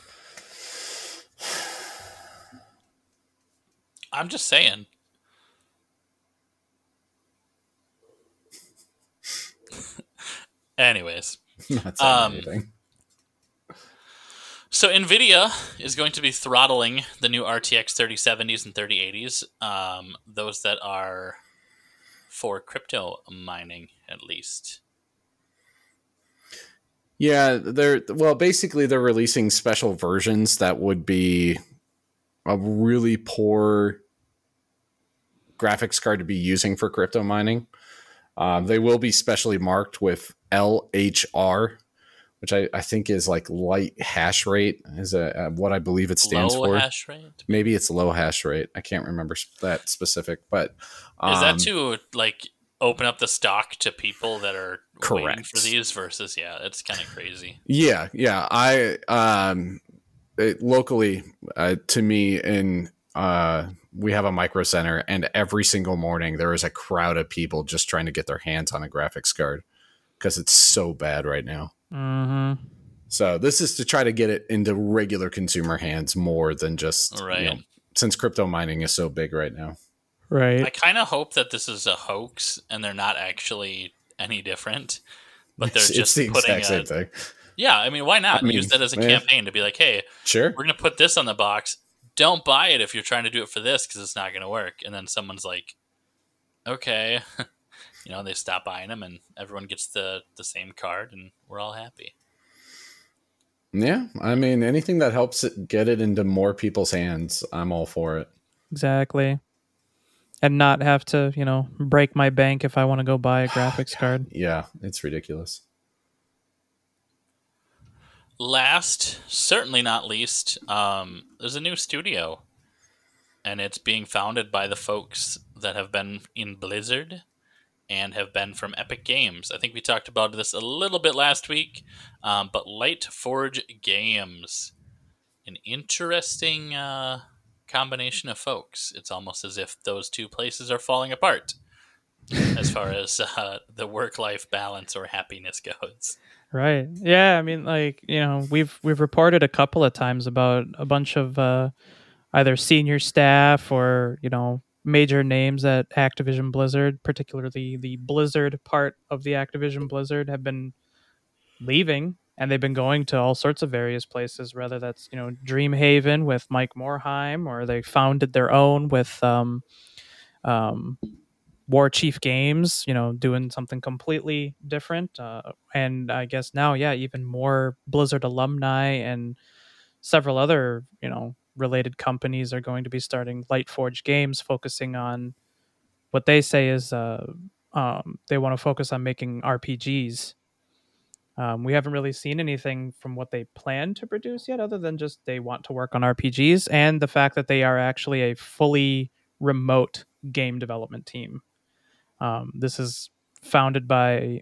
I'm just saying. Anyways. Not saying Um, anything. So Nvidia is going to be throttling the new RTX 3070s and 3080s, um, those that are for crypto mining at least. Yeah, they're well, basically they're releasing special versions that would be a really poor graphics card to be using for crypto mining. Um, they will be specially marked with LHR, which I, I think is like light hash rate, is a, uh what I believe it stands Low for. hash rate. Maybe it's low hash rate. I can't remember that specific, but Is that um, to like open up the stock to people that are waiting Correct. for these versus yeah, it's kind of crazy. Yeah, yeah. I um it, locally uh, to me in uh we have a micro center and every single morning there is a crowd of people just trying to get their hands on a graphics card because it's so bad right now. Mm-hmm. So this is to try to get it into regular consumer hands more than just you know, since crypto mining is so big right now. Right. I kind of hope that this is a hoax and they're not actually any different, but they're It's, just it's the putting exact a, same thing. Yeah, I mean, why not I mean, use that as a yeah. campaign to be like, hey, Sure. we're gonna put this on the box. Don't buy it if you're trying to do it for this because it's not gonna work. And then someone's like, okay, you know, they stop buying them, and everyone gets the the same card, and we're all happy. Yeah, I mean anything that helps it get it into more people's hands, I'm all for it. Exactly. And not have to, you know, break my bank if I want to go buy a graphics card. Yeah, it's ridiculous. Last, certainly not least, um, there's a new studio, and it's being founded by the folks that have been in Blizzard and have been from Epic Games. I think we talked about this a little bit last week, um, but Lightforge Games, an interesting uh, combination of folks. It's almost as if those two places are falling apart as far as uh, the work-life balance or happiness goes. Right. Yeah, I mean like, you know, we've we've reported a couple of times about a bunch of uh either senior staff or, you know, major names at Activision Blizzard, particularly the Blizzard part of the Activision Blizzard have been leaving and they've been going to all sorts of various places whether that's, you know, Dreamhaven with Mike Morhaime or they founded their own with um um War Chief Games, you know, doing something completely different. Uh, and I guess now, yeah, even more Blizzard alumni and several other, you know, related companies are going to be starting Lightforge Games, focusing on what they say is uh, um, they want to focus on making RPGs. Um, we haven't really seen anything from what they plan to produce yet, other than just they want to work on RPGs and the fact that they are actually a fully remote game development team. Um, this is founded by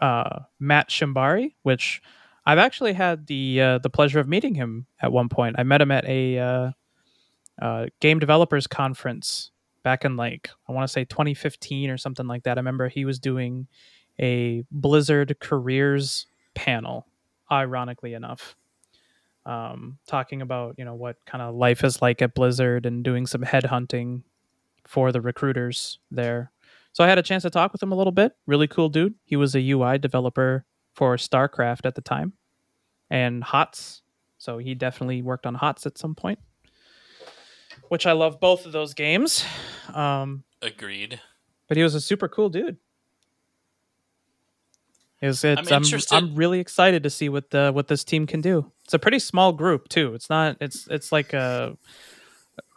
uh, Matt Shembari, which I've actually had the uh, the pleasure of meeting him at one point. I met him at a uh, uh, game developers conference back in like I want to say 2015 or something like that. I remember he was doing a Blizzard careers panel, ironically enough, um, talking about you know what kind of life is like at Blizzard and doing some headhunting for the recruiters there. So I had a chance to talk with him a little bit. Really cool dude. He was a UI developer for StarCraft at the time and HOTS. So he definitely worked on HOTS at some point, which I love both of those games. Um, Agreed. but he was a super cool dude. It was, it's, I'm, interested- I'm really excited to see what the what this team can do. It's a pretty small group too. It's not. It's it's like a.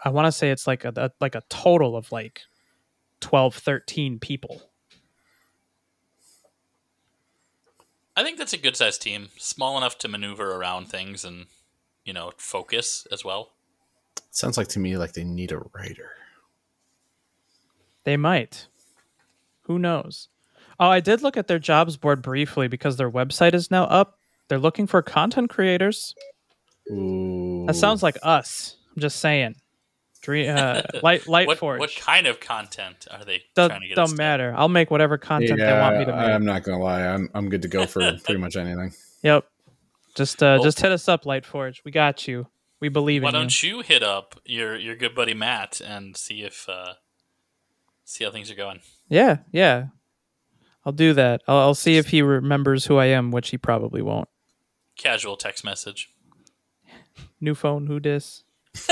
I want to say it's like a, a like a total of like 12, 13 people. I think that's a good sized team, small enough to maneuver around things and you know focus as well. Sounds like to me like they need a writer. They might. Who knows? Oh, I did look at their jobs board briefly because their website is now up. They're looking for content creators. Ooh. That sounds like us. I'm just saying. Dream, uh, Light What, Lightforge. what kind of content are they Don't, trying to get? don't us to? matter. I'll make whatever content they want me to make. I'm not gonna lie. I'm I'm good to go for pretty much anything. Yep. Just uh, Well- just hit us up, Lightforge. We got you. We believe Why in you. Why don't you hit up your your good buddy Matt and see if uh, see how things are going? Yeah, yeah. I'll do that. I'll, I'll see if he remembers who I am, which he probably won't. Casual text message. New phone, who dis?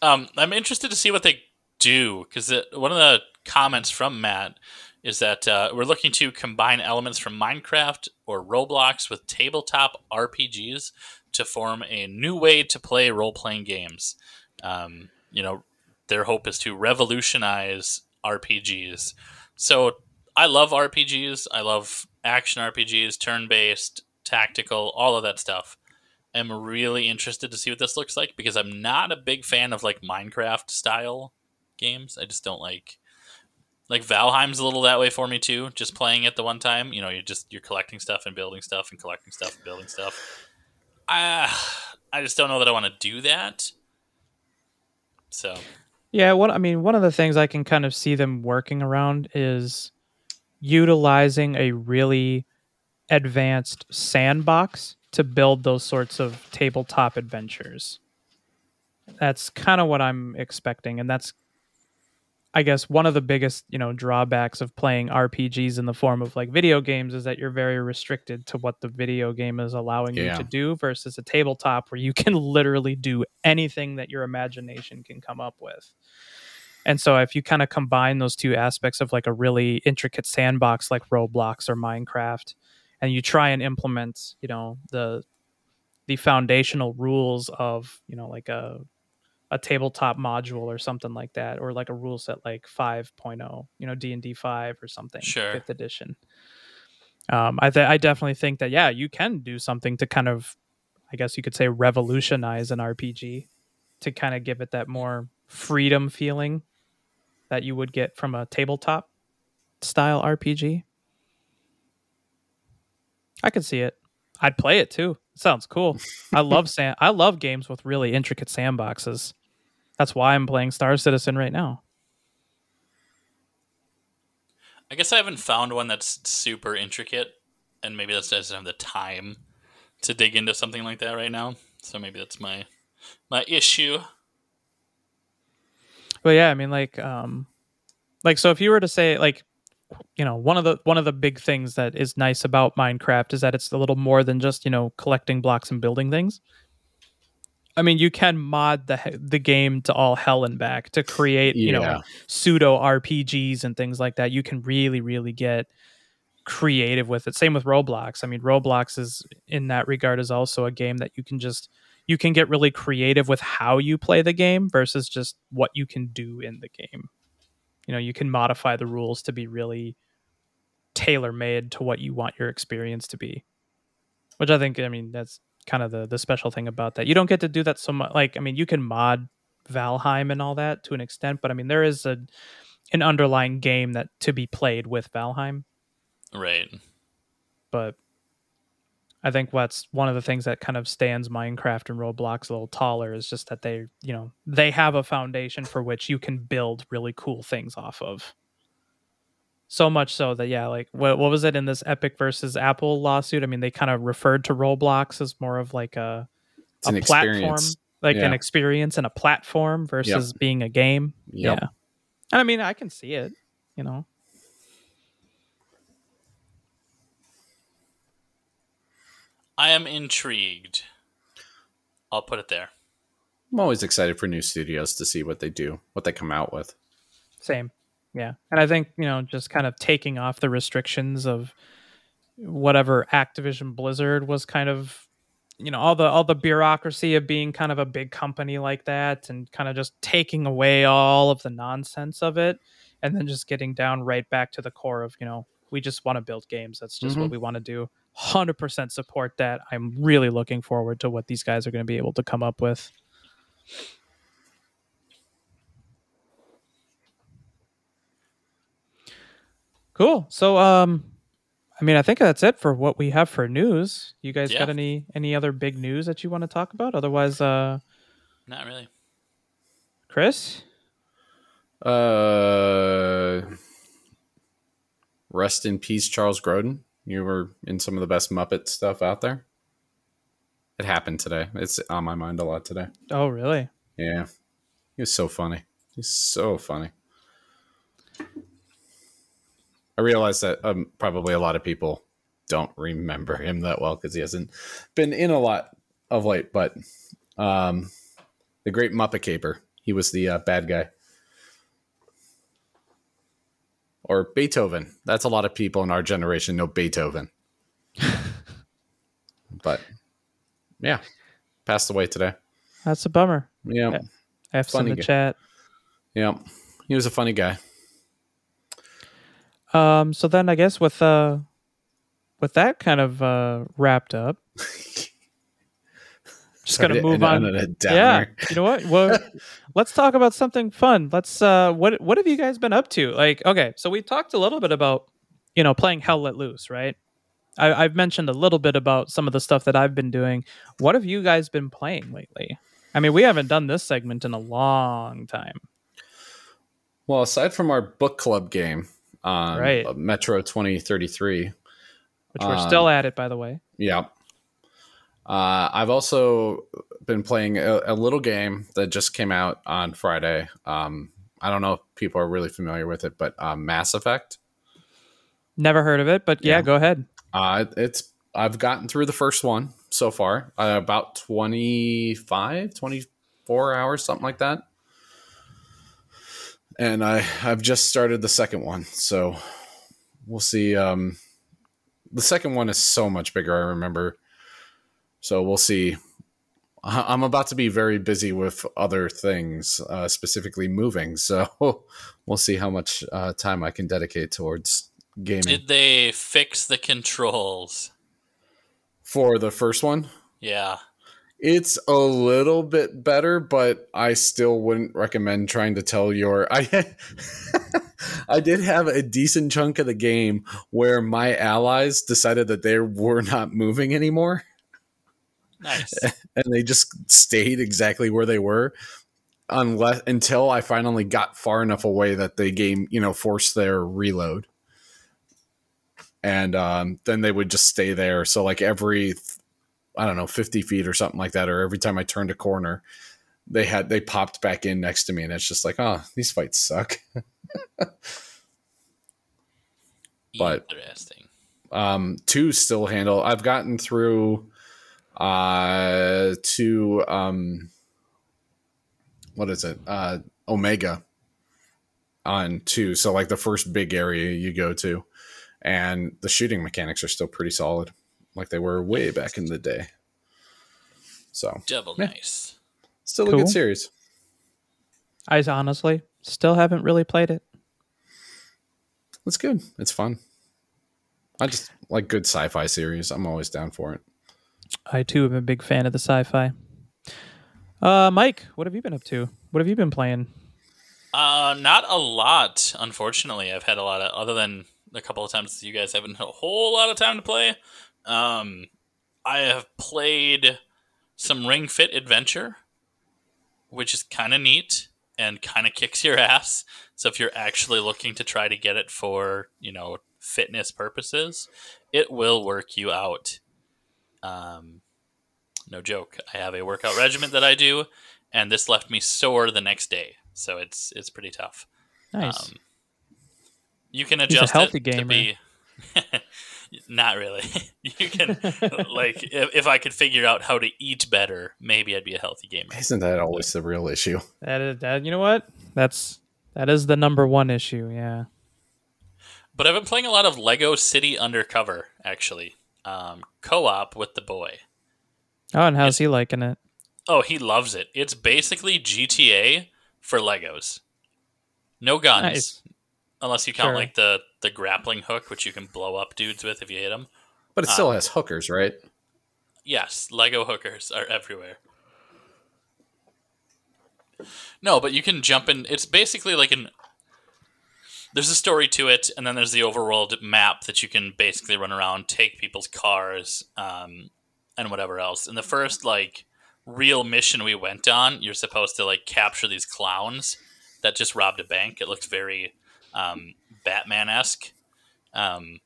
Um, I'm interested to see what they do because one of the comments from Matt is that uh, we're looking to combine elements from Minecraft or Roblox with tabletop RPGs to form a new way to play role playing games. Um, you know, their hope is to revolutionize RPGs. So I love RPGs. I love action RPGs, turn based, tactical, all of that stuff. I'm really interested to see what this looks like because I'm not a big fan of like Minecraft style games. I just don't like Like Valheim's a little that way for me too. Just playing it the one time, you know, you're just you're collecting stuff and building stuff and collecting stuff and building stuff. I I just don't know that I want to do that. So Yeah, what I mean, one of the things I can kind of see them working around is utilizing a really advanced sandbox to build those sorts of tabletop adventures. That's kind of what I'm expecting and that's I guess one of the biggest, you know, drawbacks of playing RPGs in the form of like video games is that you're very restricted to what the video game is allowing Yeah. you to do versus a tabletop where you can literally do anything that your imagination can come up with. And so if you kind of combine those two aspects of like a really intricate sandbox like Roblox or Minecraft and you try and implement, you know, the the foundational rules of, you know, like a a tabletop module or something like that or like a rule set like 5.0 you know d&d 5 or something Sure. fifth edition um, I, th- I definitely think that yeah you can do something to kind of i guess you could say revolutionize an rpg to kind of give it that more freedom feeling that you would get from a tabletop style rpg i could see it. I'd play it too. Sounds cool. I love sand i love games with really intricate sandboxes. That's why i'm playing star citizen right now. I guess I haven't found one that's super intricate, and maybe that's I just don't have the time to dig into something like that right now. So maybe that's my my issue. But yeah, I mean, like, um, like so if you were to say, like, you know, one of the one of the big things that is nice about Minecraft is that it's a little more than just you know collecting blocks and building things. I mean, you can mod the the game to all hell and back to create you know pseudo RPGs and things like that. You can really, really get creative with it. Same with Roblox. I mean, Roblox is in that regard is also a game that you can just you can get really creative with how you play the game versus just what you can do in the game. You know, you can modify the rules to be really tailor made to what you want your experience to be. Which I think I mean that's kind of the the special thing about that. You don't get to do that so much like I mean you can mod Valheim and all that to an extent, but I mean there is a an underlying game that to be played with Valheim Right. but I think what's one of the things that kind of stands Minecraft and Roblox a little taller is just that they, you know, they have a foundation for which you can build really cool things off of. So much so that yeah, like what what was it in this Epic versus Apple lawsuit? I mean, they kind of referred to Roblox as more of like a It's a platform, experience. like an experience and a platform versus being a game. Yep. Yeah, and I mean, I can see it. You know, I am intrigued. I'll put it there. I'm always excited for new studios to see what they do, what they come out with. Same. Yeah. And I think, you know, just kind of taking off the restrictions of whatever Activision Blizzard was kind of you know all the all the bureaucracy of being kind of a big company like that and kind of just taking away all of the nonsense of it and then just getting down right back to the core of you know we just want to build games that's just what Mhm. we want to do 100% support that i'm really looking forward to what these guys are going to be able to come up with cool so um i mean i think that's it for what we have for news you guys Yeah. got any any other big news that you want to talk about otherwise uh Not really. chris Uh, rest in peace, Charles Grodin. You were in some of the best Muppet stuff out there. It happened today. It's on my mind a lot today. oh really Yeah, he was so funny. He's so funny. I realize that um, probably a lot of people don't remember him that well because he hasn't been in a lot of late. But um, the Great Muppet Caper, he was the uh, bad guy. Or Beethoven. That's a lot of people in our generation know Beethoven. but yeah, passed away today. that's a bummer Yeah, f's in the guy. chat yeah. He was a funny guy. Um, so then I guess with uh with that kind of uh wrapped up, Just gonna move end on. Yeah, you know what? Well, let's talk about something fun. Let's. uh What What have you guys been up to? Like, okay, so we talked a little bit about, you know, playing Hell Let Loose, right? I, I've mentioned a little bit about some of the stuff that I've been doing. What have you guys been playing lately? I mean, we haven't done this segment in a long time. Well, aside from our book club game, um, Right. Metro 2033, Which we're Um, still at it, by the way. Yeah. Uh, I've also been playing a, a little game that just came out on Friday. Um, I don't know if people are really familiar with it, but uh, Mass Effect. Never heard of it, but yeah, Yeah. go ahead. Uh, it's I've gotten through the first one so far, uh, about 25, 24 hours, something like that. And I I've just started the second one, so we'll see. Um, the second one is so much bigger. I remember, so we'll see. I'm about to be very busy with other things, uh, specifically moving. So we'll see how much uh, time I can dedicate towards gaming Did they fix the controls? for the first one. Yeah. It's a little bit better, but I still wouldn't recommend trying to tell your I I did have a decent chunk of the game where my allies decided that they were not moving anymore Nice. and they just stayed exactly where they were unless until I finally got far enough away that the game, you know, forced their reload. And um, then they would just stay there. So like every I don't know, 50 feet or something like that, or every time I turned a corner, they had they popped back in next to me, and it's just like, oh, these fights suck. But- Interesting. um two still handle i've gotten through uh to um what is it? Uh omega on two. So like the first big area you go to. And the shooting mechanics are still pretty solid like they were way back in the day. So Double Yeah. nice. still a good series. I honestly still haven't really played it. it's good. It's fun. I just like good sci-fi series. I'm always down for it I too am a big fan of the sci-fi. Uh, Mike, what have you been up to? What have you been playing? Uh, not a lot, unfortunately. I've had a lot of, other than a couple of times you guys haven't had a whole lot of time to play. Um, I have played some Ring Fit Adventure, which is kind of neat and kind of kicks your ass. So if you're actually looking to try to get it for, you know, fitness purposes, it will work you out. Um, no joke. I have a workout regimen that I do, and this left me sore the next day. So it's it's pretty tough. Nice. Um, you can a adjust healthy it to gamer. be. Not really. you can like if, if I could figure out how to eat better, maybe I'd be a healthy gamer. isn't that always the real issue that is that. You know what? That's that is the number one issue. Yeah. But I've been playing a lot of Lego City Undercover actually, um, co-op with the boy. Oh, and how's he liking it? Oh, he loves it. It's basically GTA for Legos. No guns, Nice. unless you count Sure. like the the grappling hook, which you can blow up dudes with if you hit them. but it still has hookers right Yes, Lego hookers are everywhere. No, but you can jump in. It's basically like an. There's a story to it, and then there's the overworld map that you can basically run around, take people's cars, um, and whatever else. In the first like real mission we went on, you're supposed to like capture these clowns that just robbed a bank. It looks very um, Batman esque. Um,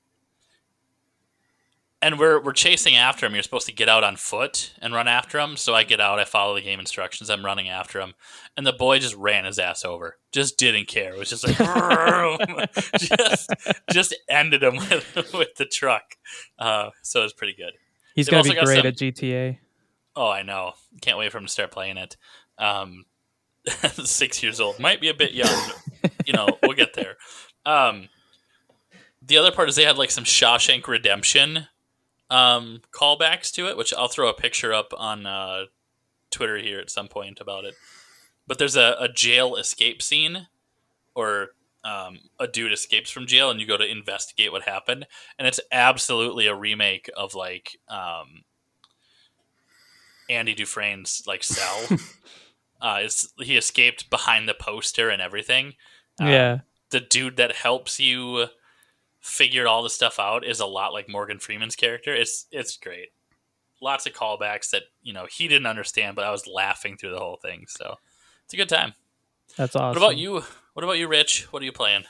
and we're we're chasing after him. You're supposed to get out on foot and run after him. So I get out. I follow the game instructions. I'm running after him, and the boy just ran his ass over. Just didn't care. It was just like just just ended him with, with the truck. Uh, so it was pretty good. He's They've gonna be great some- at GTA. Oh, I know. Can't wait for him to start playing it. Um, six years old might be a bit young. but, you know, we'll get there. Um, the other part is they had like some Shawshank Redemption um, callbacks to it, which I'll throw a picture up on uh, Twitter here at some point about it. But there's a, a jail escape scene, or um, a dude escapes from jail, and you go to investigate what happened, and it's absolutely a remake of like um, Andy Dufresne's like cell. uh, he escaped behind the poster and everything? Uh, yeah. the dude that helps you figure all the stuff out is a lot like Morgan Freeman's character. It's it's great. Lots of callbacks that you know he didn't understand, but I was laughing through the whole thing. So it's a good time. That's awesome. What about you? What about you, Rich? What are you playing?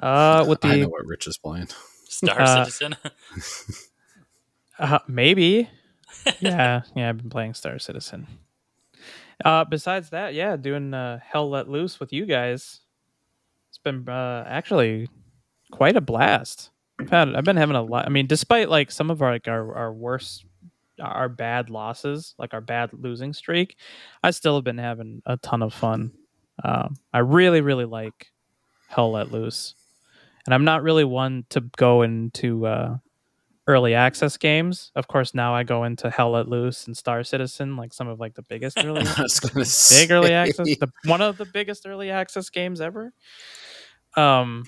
Uh, with I know what Rich is playing. Star Uh, Citizen. uh, maybe, yeah, yeah. I've been playing Star Citizen. Uh, besides that, yeah, doing uh, Hell Let Loose with you guys. It's been uh, actually quite a blast. I've had I've been having a lot. I mean, despite like some of our like our our worst our bad losses, like our bad losing streak, I still have been having a ton of fun. Um, I really really like Hell Let Loose, and I'm not really one to go into uh, early access games. Of course, now I go into Hell Let Loose and Star Citizen, like some of like the biggest early I was gonna big say, early access, the, one of the biggest early access games ever. Um,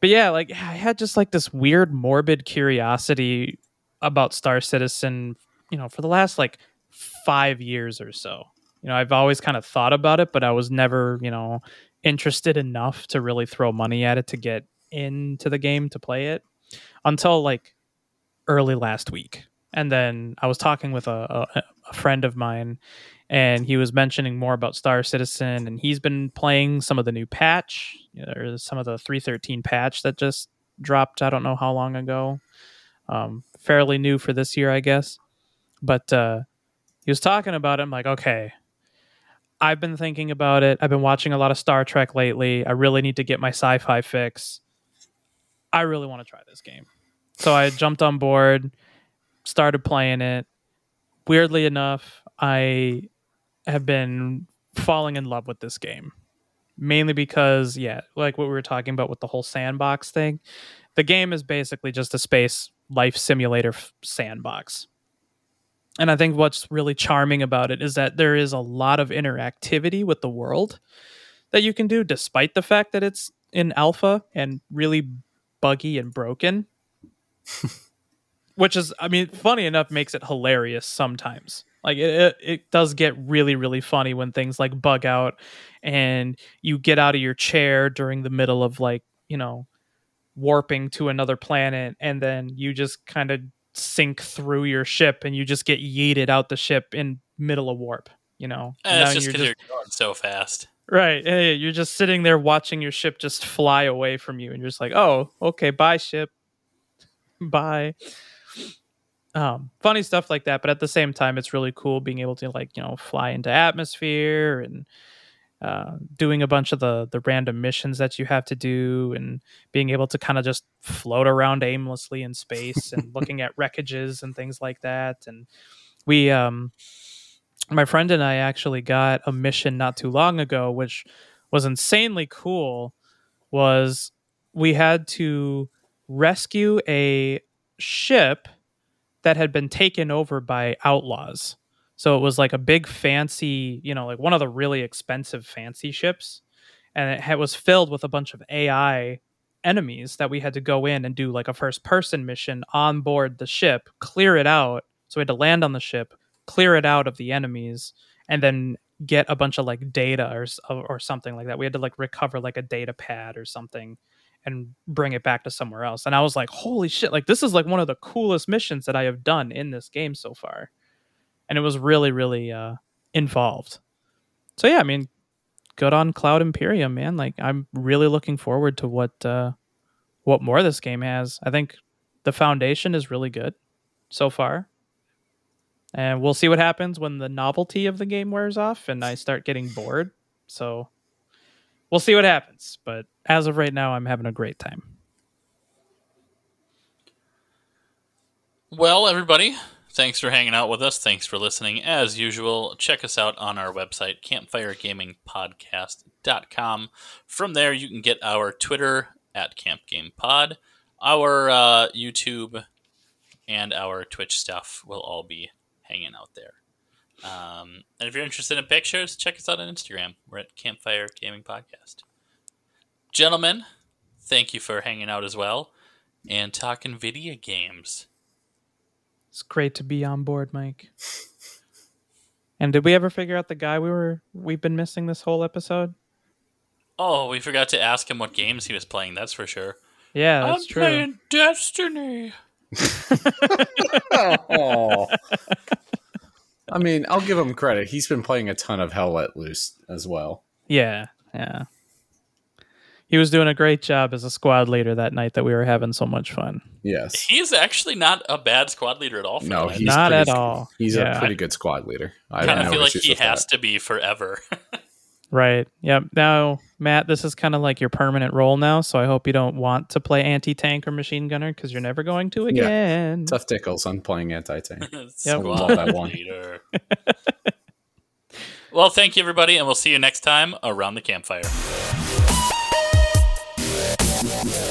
but yeah, like I had just like this weird morbid curiosity about Star Citizen, you know, for the last like five years or so. You know, I've always kind of thought about it, but I was never, you know, interested enough to really throw money at it to get into the game to play it until like early last week. And then I was talking with a, a, a friend of mine, and he was mentioning more about Star Citizen, and he's been playing some of the new patch, or some of the 313 patch that just dropped. I don't know how long ago. Um, fairly new for this year, I guess. But uh, he was talking about it. I'm like, okay, I've been thinking about it. I've been watching a lot of Star Trek lately. I really need to get my sci-fi fix. I really want to try this game. So I jumped on board, started playing it. Weirdly enough, I have been falling in love with this game. Mainly because, yeah, like what we were talking about with the whole sandbox thing. The game is basically just a space life simulator f- sandbox. And I think what's really charming about it is that there is a lot of interactivity with the world that you can do, despite the fact that it's in alpha and really buggy and broken. Which is, I mean, funny enough, makes it hilarious sometimes. Like it, it, it does get really, really funny when things like bug out and you get out of your chair during the middle of like, you know, warping to another planet and then you just kind of sink through your ship and you just get yeeted out the ship in middle of warp, you know. Eh, and And it's just you're because you're going so fast. Right. You're just sitting there watching your ship just fly away from you, and you're just like, oh, okay, bye, ship. bye. Um, funny stuff like that, but at the same time, it's really cool being able to like, you know, fly into atmosphere and uh, doing a bunch of the the random missions that you have to do and being able to kind of just float around aimlessly in space and looking at wreckages and things like that. And we um my friend and I actually got a mission not too long ago, which was insanely cool. Was we had to rescue a ship that had been taken over by outlaws. So it was like a big fancy, you know, like one of the really expensive fancy ships, and it had, was filled with a bunch of AI enemies that we had to go in and do like a first person mission on board the ship, clear it out. So we had to land on the ship, clear it out of the enemies, and then get a bunch of like data or or something like that. We had to like recover like a data pad or something and bring it back to somewhere else. And I was like, holy shit, like this is like one of the coolest missions that I have done in this game so far. And it was really, really uh involved. So yeah, I mean, good on Cloud Imperium, man. Like I'm really looking forward to what uh what more this game has. I think the foundation is really good so far. And we'll see what happens when the novelty of the game wears off and I start getting bored. So we'll see what happens. But as of right now, I'm having a great time. Well, everybody, thanks for hanging out with us. Thanks for listening. As usual, check us out on our website, campfiregamingpodcast.com. From there, you can get our Twitter at CampGamePod, our uh, YouTube, and our Twitch stuff will all be hanging out there. Um, and if you're interested in pictures, check us out on Instagram. We're at Campfire Gaming Podcast. Gentlemen, thank you for hanging out as well and talking video games. It's great to be on board, Mike. And did we ever figure out the guy we were we've been missing this whole episode? Oh, we forgot to ask him what games he was playing. That's for sure. Yeah, that's I'm true. playing Destiny. oh. I mean, I'll give him credit. He's been playing a ton of Hell Let Loose as well. Yeah, yeah. He was doing a great job as a squad leader that night that we were having so much fun. Yes. He's actually not a bad squad leader at all. For No, that. he's Not pretty- at all. He's Yeah. a pretty good squad leader. I kind of feel like he has that. to be forever. Right. Yep. Now, Matt, this is kind of like your permanent role now, so I hope you don't want to play anti tank or machine gunner because you're never going to Yeah. again. Tough tickles on playing anti tank. Yep. Love that Squad one. leader. well, thank you, everybody, and we'll see you next time around the campfire. Podcast.